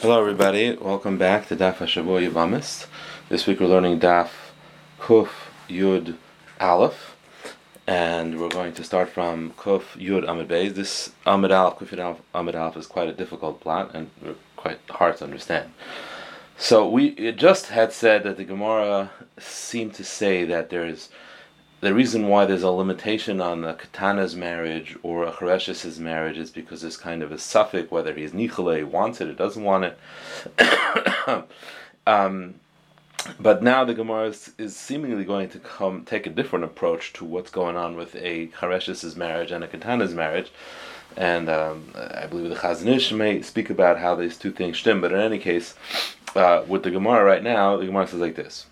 Hello, everybody. Welcome back to Daf Hashavua Yavamis. This week we're learning Daf Kuf Yud Aleph, and we're going to start from Kuf Yud Amid Beis. This Amid Aleph, Kuf Yud Aleph, Amid Aleph is quite a difficult plot and quite hard to understand. So we just had said that the Gemara seemed to say that there's the reason why there's a limitation on a katana's marriage or a Chareshes' marriage is because there's kind of a safek whether he's nichale, wants it or doesn't want it. um, but now the Gemara is, is, seemingly going to come take a different approach to what's going on with a Chareshes' marriage and a katana's marriage. And um, I believe the Chazon Ish may speak about how these two things stem, but in any case, uh, with the Gemara right now, the Gemara says like this.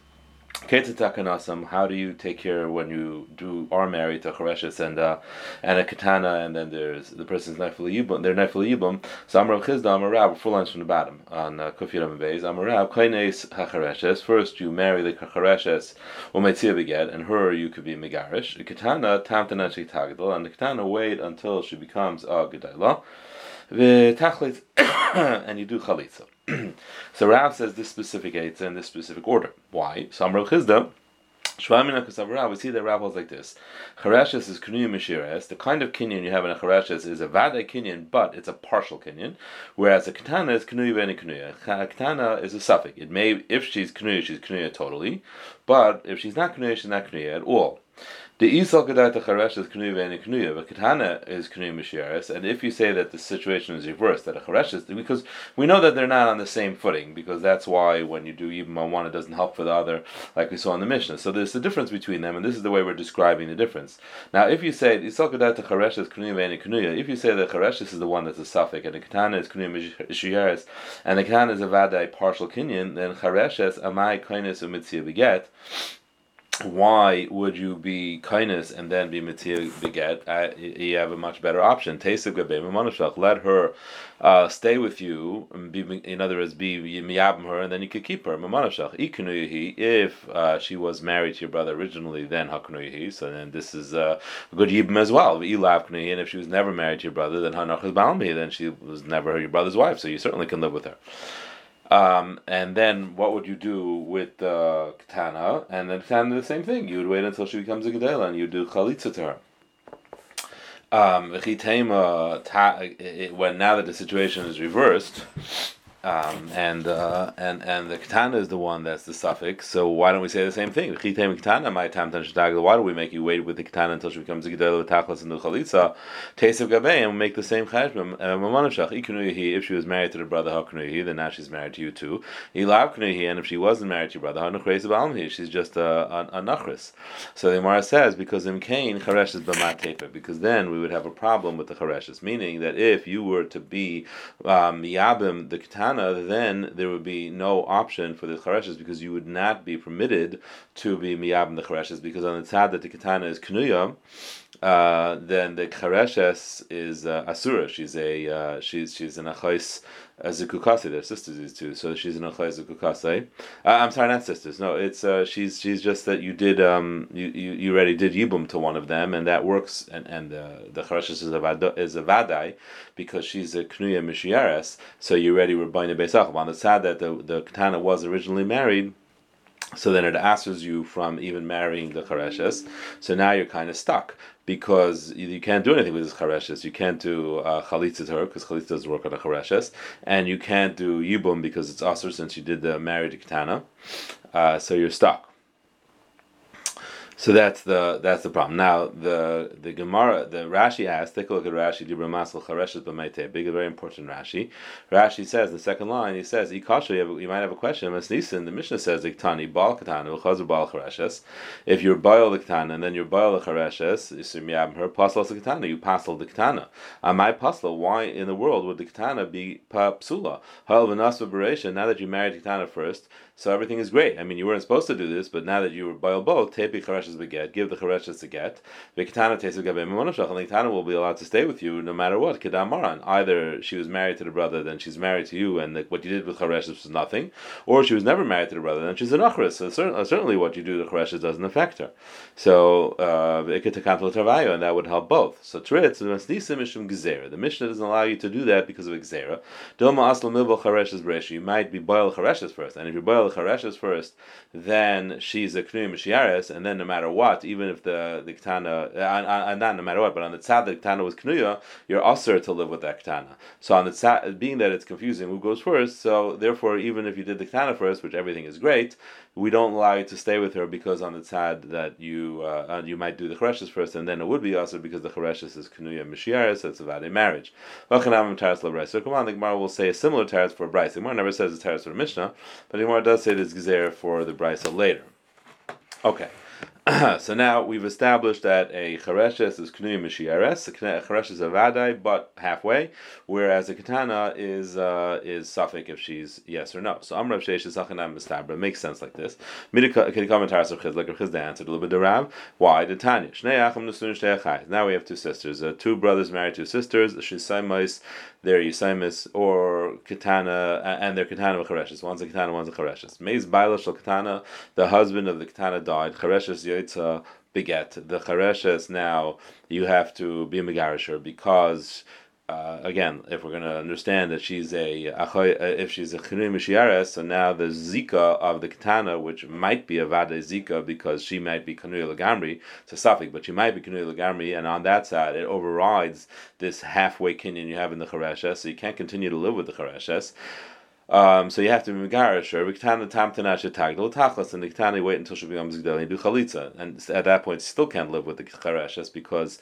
How do you take care when you do are married to Chareshes and uh, and a katana, and then there's the person's nefel yibum, they're nefel yibum. So Amar Chizda, Amar Rab, four lines from the bottom on uh, Kufir Beis. Amar Rab, Kaines Hachareshes. First, you marry the Chareshes, Umetzia beget, and her you could be Megarish. Katana Tamtana Tagdal, and the katana wait until she becomes a Gedailah. and you do chalitza. So Rav says this specific eitzah in this specific order. Why? Samra Chizda. We see that Rav holds like this. Chareshes is Kuniyim Mishires. The kind of kinyan you have in a Chareshes is a Vade kinyan, but it's a partial kinyan. Whereas a Katana is Kunuya Beni Kunuya. Katana is a safek. It may, if she's Kunuya, she's Kunuya totally. But if she's not Kunuya, she's not Kunuya at all. The Isal Kedai Charesh is Knuya and Knuya, but Katana is Knuya Mishiaris. And if you say that the situation is reversed, that a Charesh is, because we know that they're not on the same footing, because that's why when you do even on one, it doesn't help for the other, like we saw in the Mishnah. So there's a difference between them, and this is the way we're describing the difference. Now, if you say Isal Kedai Charesh is Knuya and Knuya, if you say that Charesh is the one that's a safek, and the Katana is Knuya Mishiaris, and the Katana is a Vadai partial Kinyan, then Charesh is Amai Kainis Umitzia Beget why would you be kindness and then be mitzvah beget? Uh, you have a much better option. Let her uh, stay with you. Be, in other words, be miyabim her, and then you could keep her. If uh, she was married to your brother originally, then hakunuyihi. So then this is uh, a good yibim as well. And if she was never married to your brother, then hanach is Then she was never your brother's wife. So you certainly can live with her. Um, and then what would you do with the katana? And then katana the same thing. You would wait until she becomes a gedela and you do chalitza to her. Um, when now that the situation is reversed, um, and uh, and and the katana is the one that's the safek. So why don't we say the same thing? Why do we make you wait with the katana until she becomes a gedela tachlis and the chalitza? Taste of gabe and we make the same cheshbon. If she was married to the brother haknuhi, then now she's married to you too. And if she wasn't married to your brother, she's just a, a, a nachris. So the Gemara says because in Cain charesh is b'mat because then we would have a problem with the chareshes, meaning that if you were to be um, yabim the katana then there would be no option for the chareshes because you would not be permitted to be miyab in the chareshes because on the tzad that the katana is knuya, uh, then the chareshes is uh, asura. She's a uh, she's she's an achais zikukase. They're sisters these two, so she's an achais zikukase. Uh, I'm sorry, not sisters. No, it's uh, she's she's just that you did um you, you, you already did yibum to one of them, and that works. And and uh, the chareshes is a is a vadai because she's a knuya mishiares. So you already were buying a beisach. On the side that the the katana was originally married so then it asks you from even marrying the chareshes. So now you're kind of stuck because you can't do anything with this chareshes. You can't do uh, her because chalitza doesn't work on the chareshes, and you can't do yibum because it's usher since you did the married katana. Uh, so you're stuck. So that's the that's the problem. Now the the Gemara, the Rashi asks, take a look at Rashi, Dibra Masal Chareshet B'Meite, big, very important Rashi. Rashi says the second line, he says, Ikasha, you, you might have a question. The Mishnah says, Iktani Bal Katana, V'chazu Bal Chareshes. If you're Baal the Katana and then you're Baal the Chareshes, Yisum her Pasal the Katana, you Pasal the Katana. Am I Pasal? Why in the world would the Katana be Psula? Hal now that you married the Katana first, so everything is great. I mean, you weren't supposed to do this, but now that you were Baal Bo, Tepi Chareshes Chareshes a get, give the Chareshes a get. The Ketana Tesu Gabe Mamonashach, and the Ketana will be allowed to stay with you no matter what. Kedam Maran. Either she was married to the brother, then she's married to you, and the, what you did with Chareshes was nothing, or she was never married to the brother, then she's an Achris. So certainly, certainly what you do to Chareshes doesn't affect her. So, uh, and that would help both. So, Tritz, the Mishnah doesn't allow you to do that because of Gzera. You might be boil Chareshes first, and if you boil Chareshes first, then she's a Knu Mishiares, and then no matter what, even if the the Ketana, uh, not no matter what, but on the tzad the Ketana was Knuya, you're usher to live with that Ketana. So on the tzad, being that it's confusing who goes first, so therefore even if you did the Ketana first, which everything is great, we don't allow you to stay with her because on the tzad that you uh, you might do the Chareshes first, and then it would be usher because the Chareshes is Knuya Mishiares, that's about a marriage. So come on, the Gemara will say a similar teretz for Braisa. The Gemara never says it's teretz for Mishnah, but the Gemara does say it's Gezer for the Braisa later. Okay. so now we've established that a chareshes is knuyim mishiares, a chareshes is a vadai, but halfway, whereas a katana is uh, is safek if she's yes or no. So amrav sheish is sachanam mistabra makes sense like this. Can commentaries of chizlik or chizda answered a little bit the Rav. Why the Tanya? Shnei nusun Now we have two sisters, uh, two brothers married to sisters. Shisaimais, they're Yisaimis or katana, and they're katana with chareshes. One's a katana, one's a chareshes. Meiz baila shel katana. The husband of the katana died. Chareshes Yitzah beget. The Chareshes now you have to be a Megarisher because uh, again, if we're going to understand that she's a if she's a mishiares, so now the zika of the katana, which might be a vade zika because she might be kanuy lagamri, a safek, but she might be kanuy lagamri, and on that side it overrides this halfway kinyan you have in the chareshes, so you can't continue to live with the chareshes. Um, so you have to be megarish or Viktana tam tanasha tagdal tachlas and the Viktana wait until she becomes gdel and do chalitza and at that point she still can't live with the chareshes because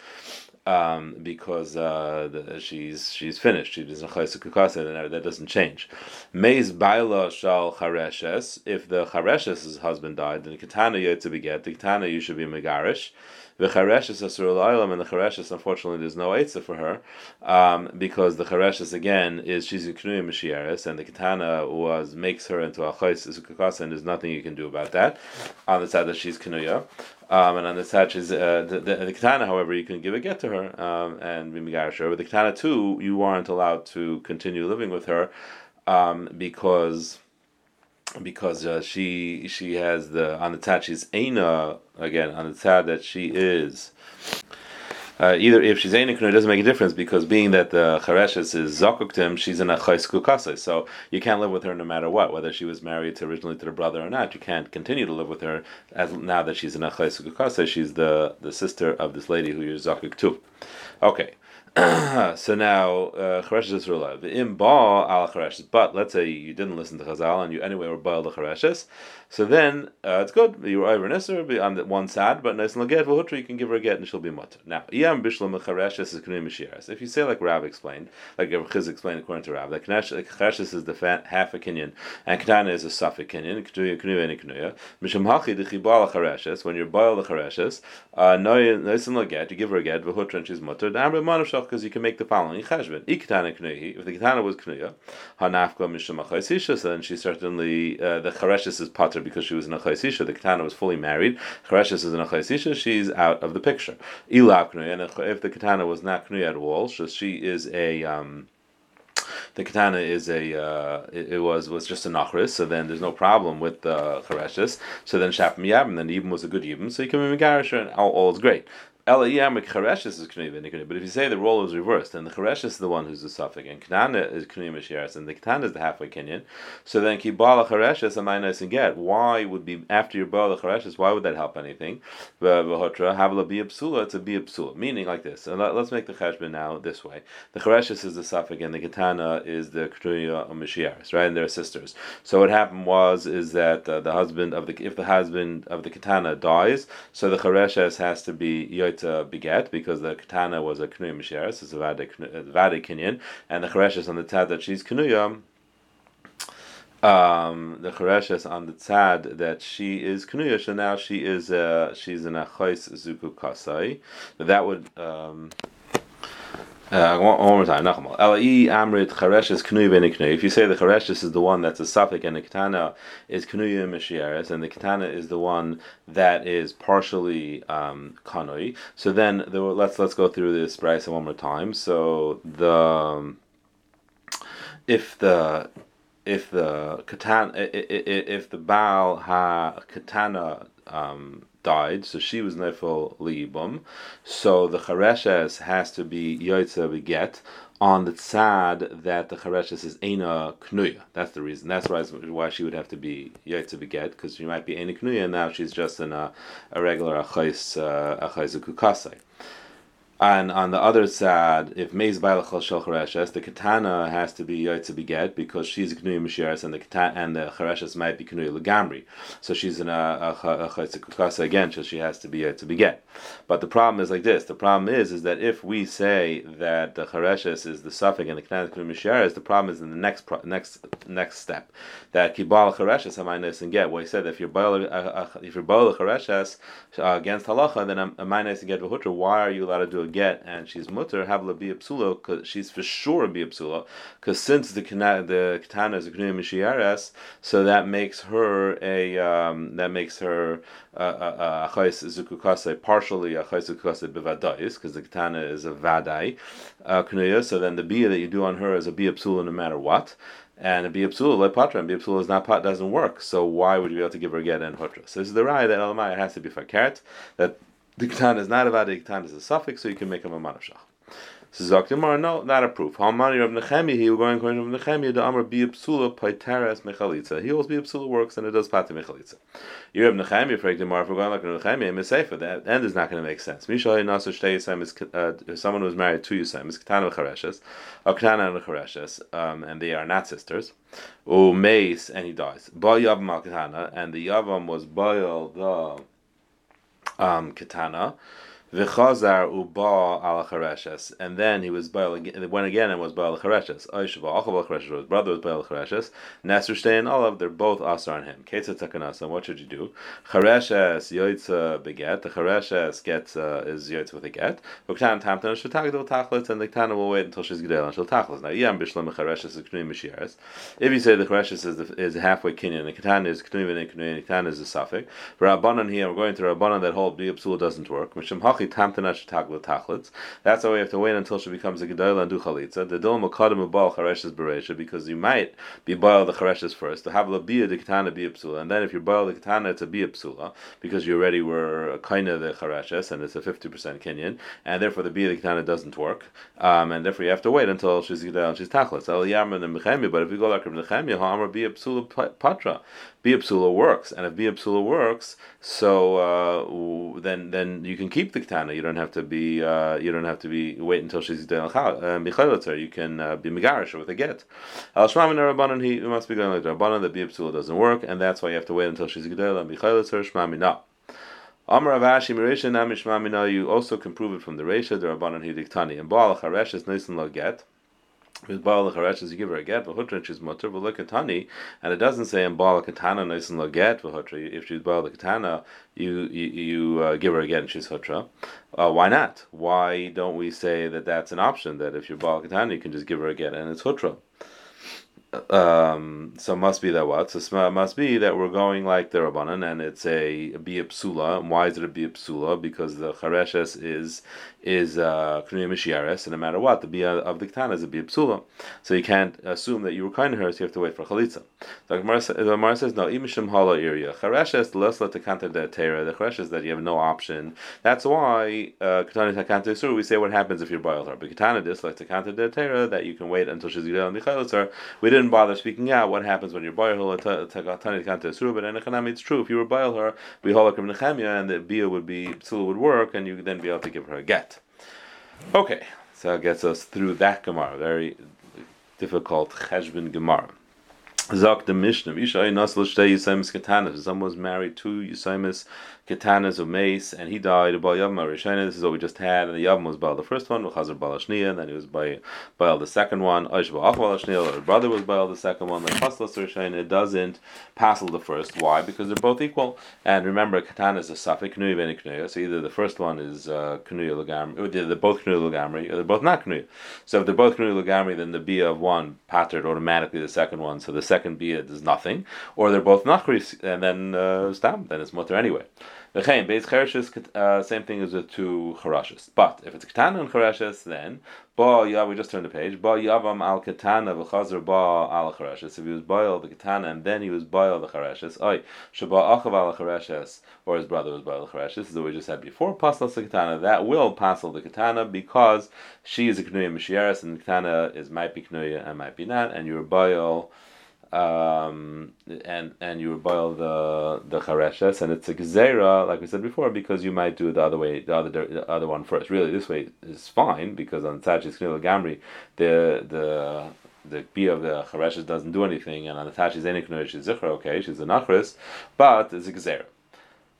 um, because uh, the, she's she's finished. She doesn't and that doesn't change. Meis baila shal chareshes. If the chareshes' husband died, then the katana you to beget. The katana you should be megarish. The chareshes asur and the chareshes unfortunately there's no eitzah for her um, because the chareshes again is she's a knuya and the katana was makes her into a chayis and there's nothing you can do about that on the side that she's knuya. Um, and on the side, she's, uh, the, the, the, katana, however, you can give a get to her um, and be megarish. But the katana too, you aren't allowed to continue living with her um, because because uh, she she has the on the tzad she's aina again on the tzad that she is. Uh, either if she's Einik it doesn't make a difference because being that the Chareshes is Zakuktim, she's in a Chais Kukase. So you can't live with her no matter what, whether she was married to originally to the brother or not. You can't continue to live with her as now that she's in a Chais Kukase. She's the, the sister of this lady who you're Zakuk to. Okay. so now chareshes uh, is rula. The im ba al chareshes. But let's say you didn't listen to Chazal and you anyway were ba the chareshes. So then uh, it's good. You were over Nisr on the one side, but nice and get v'hutra you can give her a get and she'll be mutter. Now iyam bishlam chareshes is k'nei mishiras. If you say like Rav explained, like Chiz explained according to Rav, that chareshes is the half a kinyan and katana is a safek kinyan. K'nuya k'nuya and k'nuya. Misham hachi the chibal chareshes. When you're boil the chareshes, uh, nice and get you give her a get v'hutra and she's mutter. The because you can make the following cheshbon. If the katana was knuya, hanafka misham achaysisha, so then she certainly uh, the chareshes is pater because she was an achaysisha. The katana was fully married. Chareshes is an achaysisha. She's out of the picture. Ila knuya, and if the katana was not knuya at all, so she is a um, the katana is a uh, it, it, was was just a nachris, so then there's no problem with the uh, chareshes. So then shapim yab, and then even was a good yibum, so you can be megarish and all, all is great. But if you say the role is reversed, then the Charesh is the one who's the safek, and Knana is Mashiach, and the Ketana is the halfway Kenyan. So then Kibala Chareshes am I nice and get? Why would be after your Bala Chareshes? Why would that help anything? V'hotra Havla be psula. It's a be psula, meaning like this. And let, us make the Cheshbon now this way. The Chareshes is the safek, and the Ketana is the Mashiach, right? And they're sisters. So what happened was is that uh, the husband of the if the husband of the Ketana dies, so the Chareshes has to be to beget because the katana was a knuya it's a vade kinyan, and the chereshes on the tad that she's knuya. Um, the chereshes on the tzad that she is knuya, so now she is uh, she's an achos zuku kasai. That would um, Uh, one, more time, Nachmal. Elai Amrit Chareshes Knuy Ben If you say the Chareshes is the one that's a suffix and the Katana is Knuy Mishieres, and the Katana is the one that is partially um, so then the, let's let's go through this Brisa one more time. So the if the if the katana if the Baal ha katana um, died, so she was nefel liibum. So the chareshes has to be yoitza beget on the tzad that the chareshes is ena knuya. That's the reason. That's why why she would have to be yoitza beget because she might be ena knuya. and Now she's just in a, a regular achais uh, achais. And on the other side, if Meiz Bailachal Chareshes, the katana has to be Yaitza Beget because she's a Knuya Mashiras and the katana and the Chareshes might be Knuya Lagamri. So she's in a Chaitza again, so she has to be Yaitza Beget. But the problem is like this the problem is is that if we say that the Chareshes is the safek and the katana is Knuya Mashiras, the problem is in the next pro, next next step that Kibal Chareshes Hamaynes and get. Where he said if you're Baal uh, uh, if you're Baal Chareshes uh, against Halacha, then Hamaynes and get Vahutra, why are you allowed to do a get and she's mutter havla be psula because she's for sure be because since the the katana is a knuya mishiyares, so that makes her a um, that makes her achais uh, zukukase partially achais zukukase bevadais because the katana is a vadai uh. So then the bia that you do on her is a bia no matter what. And a biapsula like patra, and biapsula is not pot doesn't work. So why would you be able to give her get and hutra? So this is the raya that elamai has to be fakert that the Ketan is not a vada, the Ketan is a safek, so you can make him a manashach. So Zaktimar, no, not a proof. Halmani Rav Nechemi, he going according to Rav Nechemi, the Amr be psula paiteres mechalitza. He always be psula works and it does pati mechalitza. You have Nechemi, for example, if we're going like Rav Nechemi, and Mesefa, that end is not going to make sense. Mishal Nasa Shtei Yisayim is, uh, someone who is married to Yisayim is Ketana Chareshes, or Ketana and Chareshes, um, and they are not sisters. O Meis, and he dies. Ba Yavam al Ketana, and the Yavam was Baal the um, katana. V'chazar uba al chareshes, and then he was again. Went again and was baal chareshes. Oishva achav chareshes. His brother was baal chareshes. Shtei and Olav. They're both asar on him. Ketza takanasa. What should you do? Chareshes yoitza beget. The chareshes gets uh, is yoitza with a get. V'ktan tamtan shetagdol tachlitz, and the ketana will wait until she's gedel and she'll tachlitz. Now yam bishlam chareshes is knuim mishiras. If you say the chareshes is the, is halfway kinyan, the ketana is knuim and knuim, the ketana is a safek. For Rabbanan here, we're going to Rabbanan that whole b'yapsul doesn't work. Misham hachi. That's why we have to wait until she becomes a gedola and do chalitza. The dol makadim ubal chareshes beresha because you might be boil the chareshes first. To have labia the katana be psula, and then if you boil the katana, it's a be psula because you already were kind of the chareshes and it's a fifty percent Kenyan, and therefore the bia the katana doesn't work, um, and therefore you have to wait until she's gedola and she's tachlitz. But if you go like Nechemia, ha'amar be psula patra. Biapsula works, and if Biapsula works, so uh, then then you can keep the katana. You don't have to be uh, you don't have to be wait until she's. Uh, you can uh, be megarish with a get. Al shmamin rabbanon he must be going like the rabbanon that Biapsula doesn't work, and that's why you have to wait until she's gedel and michaylotzer shmamina. Amar Avashi Mirisha Namishmamina. You also can prove it from the Resha the rabbanon hidiktani and Baal Charesh is nice and get with Baal Chareches, you give her a get, v'hutra, she's mutter, v'look katani, and it doesn't say in Baal Katana, nice and get, v'hutra, if she's Baal Katana, you, you, you uh, give her a get and she's hutra. Uh, why not? Why don't we say that that's an option, that if you're Baal Katana, you can just give her a get and it's hutra? Um, so must be that what? So must be that we're going like the Rabbanan, and it's a, a psula. And why is it a psula? Because the chareshes is is uh, and no matter what, the bia of the ketana is a bia psula. So you can't assume that you were kind to her, so you have to wait for chalitza. The Gemara says no, imishim hala area chareshes the kanta de tera. The chareshes that you have no option. That's why uh, ketana takanta sur. We say what happens if you boil her. But ketana dis like the kanta de tera that you can wait until she's gidel and the We didn't bother speaking out what happens when you're boil her. But it's true. If you were boil her, holakim nechemia, and the bia would be psula would work, and you would then be able to give her a get. Okay, so that gets us through that Gemara, very difficult Cheshbin Gemara. Zok the Mishnah, Isha Nasl Shtei Yisaimis Ketanas. Someone was married to Yisaimis Ketanas of Mace, and he died by Yavam Rishayna. This is what we just had, and the Yavam was by the first one, Chazar Balashnia, and then he was by by the second one, Aishba Balashnia, her brother was by the second one, like Paslas. It doesn't passel the first. Why? Because they're both equal. And remember, Ketana is a safek, Knuya Veni Knuya. So either the first one is uh, Knuya Lagamri, they're both Knuya Lagamri, or they're both not Knuya. So if they're both Knuya Lagamri, then the Bia of one pattered automatically the second one, so the second Bia does nothing. Or they're both Nachris, and then uh, Stam, then it's Mutter anyway. Chereshes, uh, same thing as with two charashes. But if it's ketana and chereshes, then ba yeah, we just turned the page. Ba yavam al ketana v'chazer ba al chereshes. If he was boil the ketana and then he was boil the chereshes, oy shaba achav al chereshes, or his brother was boil the chereshes. Is what we just said before. Pasal the ketana that will passel the ketana because she is a knuya mishieres and the ketana is might be knuya and might be not, and you're boil um, and and you boil the the chareshes, and it's a gzera, like we said before, because you might do the other way, the other the other one first. Really, this way is fine because on Tachis Knil Gamri, the the the B of the chareshes doesn't do anything, and on the Tachis Eniknoy she's zikra, okay, she's a nachris, but it's a gzera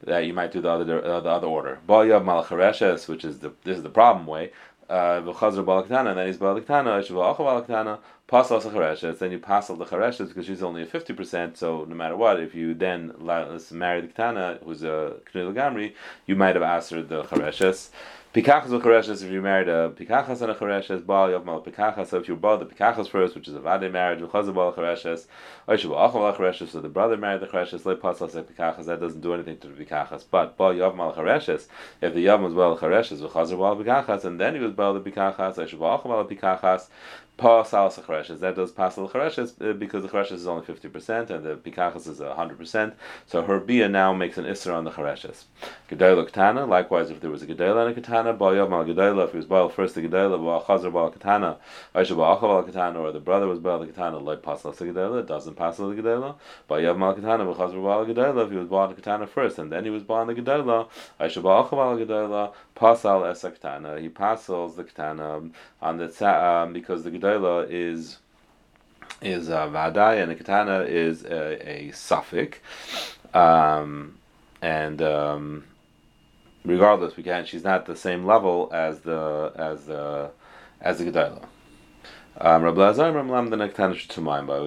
that you might do the other the other order. Ba'yav mal chareshes, which is the this is the problem way. V'chazar balaktana, and then he's balaktana, shavah balaktana, pasal chareshes, then you pasal the chareshes because she's only a 50%, so no matter what, if you then marry the ketana, who's a knul gamri, you might have asked her the chareshes. Pikachas v'chareshes, if you married a pikachas and a chareshes, baal yav mal pikachas, so if you bought the pikachas first, which is a vade marriage, v'chazah baal chareshes, oishu ba'achal chareshes, so the brother married the chareshes, le pasal se pikachas, that doesn't do anything to the pikachas, but baal yav mal chareshes, if the yav was baal chareshes, v'chazah baal pikachas, and then he was baal the pikachas, oishu ba'achal baal pikachas, Pa salas chareshes. That does pass the chareshes uh, because the chareshes is only fifty percent and the pikachas is hundred percent. So her bia now makes an isra on the chareshes. Gedayla katana. Likewise, if there was a gedayla and a katana, ba'yav mal gedayla. If he was ba'al first the gedayla, ba'al chazar ba'al katana, aisha ba'al ba'al katana, or the brother was ba'al the katana, like pass the gedayla. It doesn't pass the gedayla. Ba'yav mal katana, ba'chazar ba'al gedayla. If he was ba'al the katana first and then he was ba'al the gedayla, aisha ba'al ba'al gedayla, pasal es katana. He passes the katana on the um, because the Gedola is is a vadai and the katana is a, a safek, um, and um, regardless, we can't. She's not the same level as the as the as the Gedola. Um, in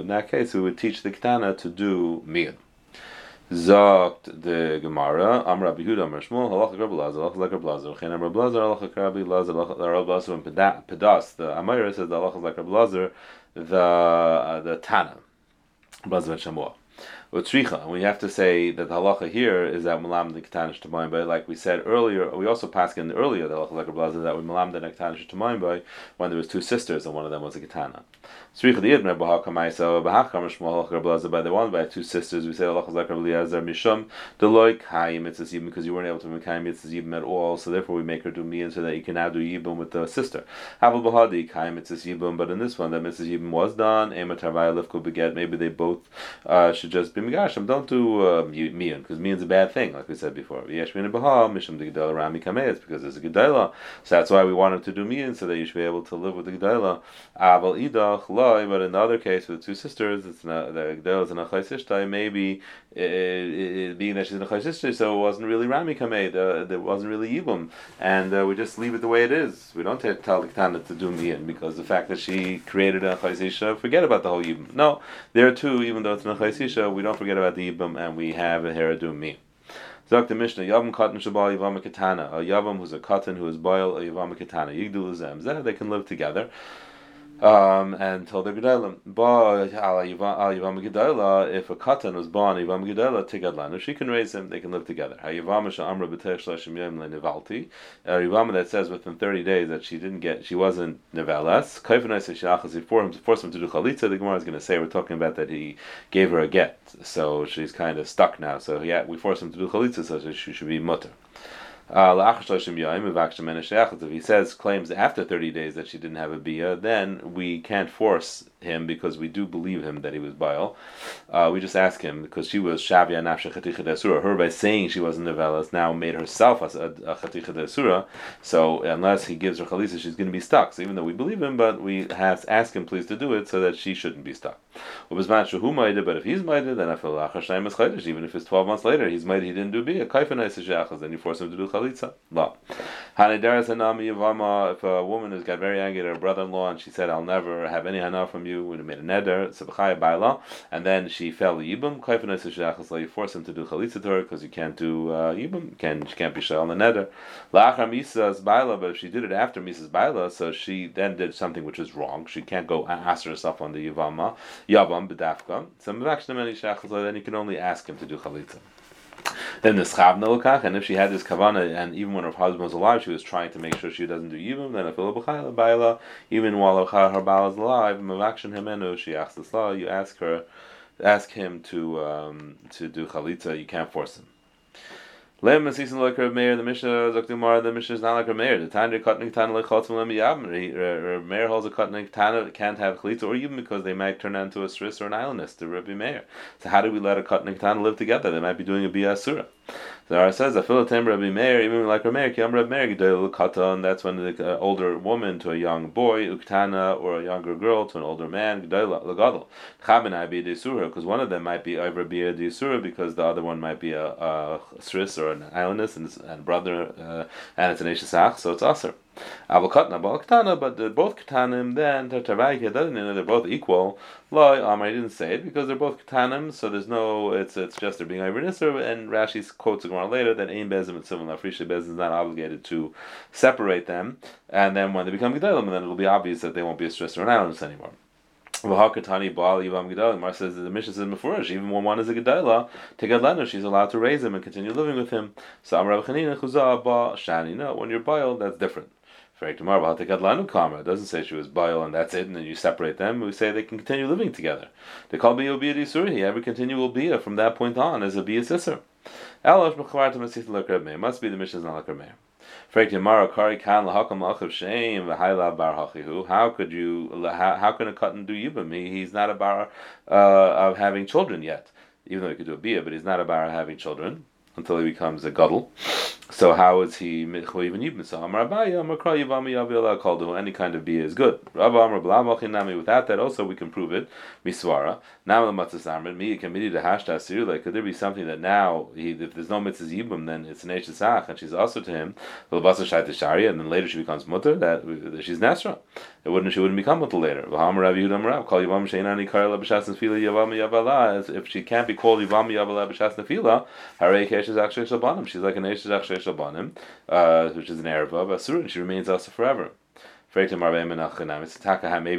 that case, we would teach the katana to do miyad. Zogt the Gemara, Amr Rabbi Huda, Amr Shmuel, Halacha Rabbi Lazar, Halacha like Rabbi Lazar, Chen Amr Rabbi Lazar, Halacha Rabbi Lazar, Rabbi Lazar, and Pedas, the Amira says the Halacha like Rabbi Lazar, the, uh, the Tana, Rabbi Lazar and Shamuah. Utricha. And we have to say that the halacha here is that malam the ketanish tamayim by, like we said earlier, we also passed in earlier the halacha Rabbi that we malam the ketanish tamayim by when there was two sisters and one of them was a ketana. Tzricha the idmer b'ha kamaisa b'ha kamash halacha Rabbi by the one by two sisters we say halacha like Rabbi mishum deloy kayim yibum because you weren't able to make kayim yibum at all, so therefore we make her do miyan so that you can now do yibum with the sister. Havel b'hadi kayim mitzvahs yibum, but in this one that mitzvahs yibum was done. Maybe they both uh, should just b'migashim. Don't do uh, mian because mian's a bad thing, like we said before. Yesh because there's a gedela. So that's why we wanted to do mian so that you should be able to live with the gedela. Aval idach loy, but in the other case with the two sisters, it's not the gedela is an achaysishtai. Maybe it, it, being that she's an achaysishtai, so it wasn't really rami kameid. Uh, there wasn't really yibum, and uh, we just leave it the way it is. We don't tell the ketana to do mian because the fact that she created a achaysisha, forget about the whole yibum. No, there too, even though it's an achaysisha, we don't forget about the Yibam, and we have a Heradum Mi. Zok the Mishnah, Yavam Katan Shabal Yavam a Yavam who's a Katan who is Boil, a Yavam Katana, Yigdul Zem, they can live together um, and told the Gedalim, Gedala, if a katan was born Yivam Gedala Tigadlan, if she can raise him, they can live together. Ha Yivam Amra B'Tech Shlashim Yom Lenevalti, a Yivam that says within thirty days that she didn't get, she wasn't nevelas. Kaifanai says Shachas he forced him, to do chalitza. The Gemara is going to say we're talking about that he gave her a get, so she's kind of stuck now. So yeah, we forced him to do chalitza, so she should be mutter. If he says claims after 30 days that she didn't have a bia, then we can't force him because we do believe him that he was Baal. Uh, we just ask him because she was Shavia Nafsha. Her by saying she wasn't Nevelas now made herself a, a, a. So unless he gives her Chalisa, she's going to be stuck. So even though we believe him, but we have to ask him please to do it so that she shouldn't be stuck. But if he's Maida, then I feel even if it's 12 months later, he's Maida, he didn't do Bia, then you force him to do Chalitza. La. If a woman has got very angry at her brother in law and she said, I'll never have any hana from you, would have made a neder, Sabachaya Baila, and then she fell Yibum, you force him to do Chalitza to her because you can't do uh, can, she can't be Shal on the neder. La'achar Misa's Baila, but if she did it after Misa's Baila, so she then did something which is wrong. She can't go ask herself on the Yavama, Yavam, Bedafka. So then you can only ask him to do Chalitza. Then the schabna lokach, and if she had this kavana, and even when her husband was alive, she was trying to make sure she doesn't do yibum. Then if baila, even while her, baal is alive, mavakshin himenu, she asks the law. You ask her, ask him to um, to do chalitza. You can't force him. Lem Masisin like Rav Meir, the Mishnah Zakdumar, the Mishnah is not like Rav Meir. The Tanya Kutnik Tana like Chotzim Lem Yavim. Rav Meir holds a Kutnik Tana can't have Chalitza, or even because they might turn into a Sris or an islandist, the Rabbi Meir. So how do we let a Kutnik Tana live together? They might be doing a Bia Surah. Gemara says, "Afilatem Rabbi Meir, even like Rabbi Meir, Kiyam Rabbi Meir Gedol Kata, that's when the uh, older woman to a young boy, Uktana, or a younger girl to an older man, Gedol Lagadol. Chaben be Desura, because one of them might be over Bia Desura, because the other one might be a, a Sris or an islandess and, and brother, uh, and it's an Eshesach, so it's Aser. But they're both Katanim, then know they're both equal. Loi Amar um, didn't say it because they're both Katanim, so there's no it's it's just they're being over and Rashi quotes a Gemara later that Ain Bezim and Simon Lafrisha Bezim is not obligated to separate them, and then when they become Gedalim, then it'll be obvious that they won't be a stress or an islandess anymore. V'hakatani Baal Yivam Gedalim. Mar says the Mishnah says before even when one is a Gedala, Tegadlana, she's allowed to raise him and continue living with him. So Amar Chanina Chuzah Ba Shani. No, when you're Baal, that's different. It doesn't say she was Baal and that's it, and then you separate them. We say they can continue living together. They call Bia Bia He every continual Bia from that point on as a Bia Sisser. Must be the Mishnah's not like how could you how, how can a cotton do yibam? He, he's not a bar uh, of having children yet, even though he could do a bia, but he's not a bar of having children until he becomes a gadol. So how is he even yibn? So Amar Abaye, Amar Kra Yivami Yavila Kaldu, any kind of bia is good. Rabba Amar Blamachinami, without that also we can prove it. Miswara. Matzah Amrit, me committee to hashta Asirula. Could there be something that now, he, if there's no mitzvah yibum, then it's an Eshesach, and she's also to him, and then later she becomes mutter, that, that she's Nasra. It wouldn't, she wouldn't become mutter later. If she can't be called Yavami Yavala B'shas Nefila, is actually. She's like an Eshesach Shalbanim uh, which is an Erev of Asur, and she remains also forever. Maybe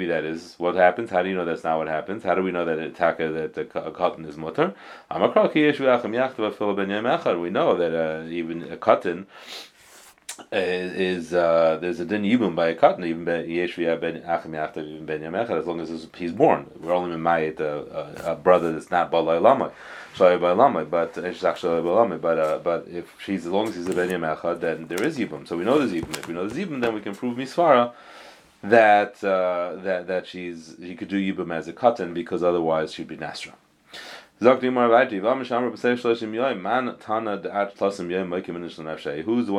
that is what happens. How do you know that's not what happens? How do we know that it, taka that the cotton is mutter? We know that uh, even a cotton is uh, there's a din yibum by a cotton even ben even ben as long as he's born. We're only mayit a, a, a brother that's not balay lamay, shalay by lamay, but it's actually by But uh, but if she's as long as he's a ben yamechad, then there is yibum. So we know there's yibum. If we know there's yibum, then we can prove misvara that uh, that that she's she could do yibum as a cotton because otherwise she'd be nasra. Who's the one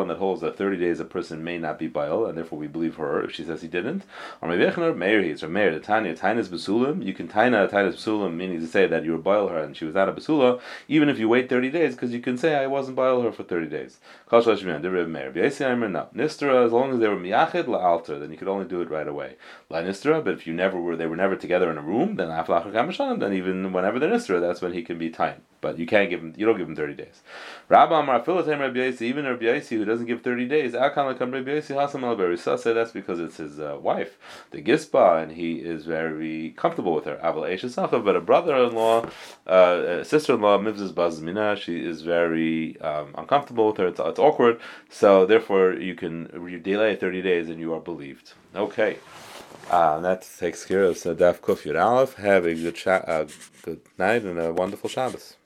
that holds that 30 days a person may not be Baal, and therefore we believe her if she says he didn't? Or maybe Meir he's or Meir, Tanya, Tainas Basulim, you can Taina Tainas Basulim, meaning to say that you were Baal her and she was not a Basula, even if you wait 30 days, because you can say I wasn't Baal her for 30 days. Kal Shashmian, the Reb Meir. No. Nistra, as long as they were Miyachid La'alter, then you could only do it right away. La Nistra, but if you never were, they were never together in a room, then Aflachar Kamashanim, then even whenever they're Nistra, that's when he can be time. But you can't give him. You don't give him thirty days. Rabbi Amar Philatem Rabbi Yossi, even Rabbi Yossi who doesn't give thirty days. Akan Lakam Rabbi Yossi Hasam Al say that's because it's his uh, wife, the Gispa, and he is very comfortable with her. Aval Eshasachav, but a brother-in-law, uh, sister-in-law, Mivzis Bazmina, she is very um, uncomfortable with her. It's, it's awkward. So therefore, you can you delay thirty days and you are believed. Okay. Uh, that takes care of Sadaf Kuf Yud Aleph. Have a good, sha- uh, good night and a wonderful Shabbos.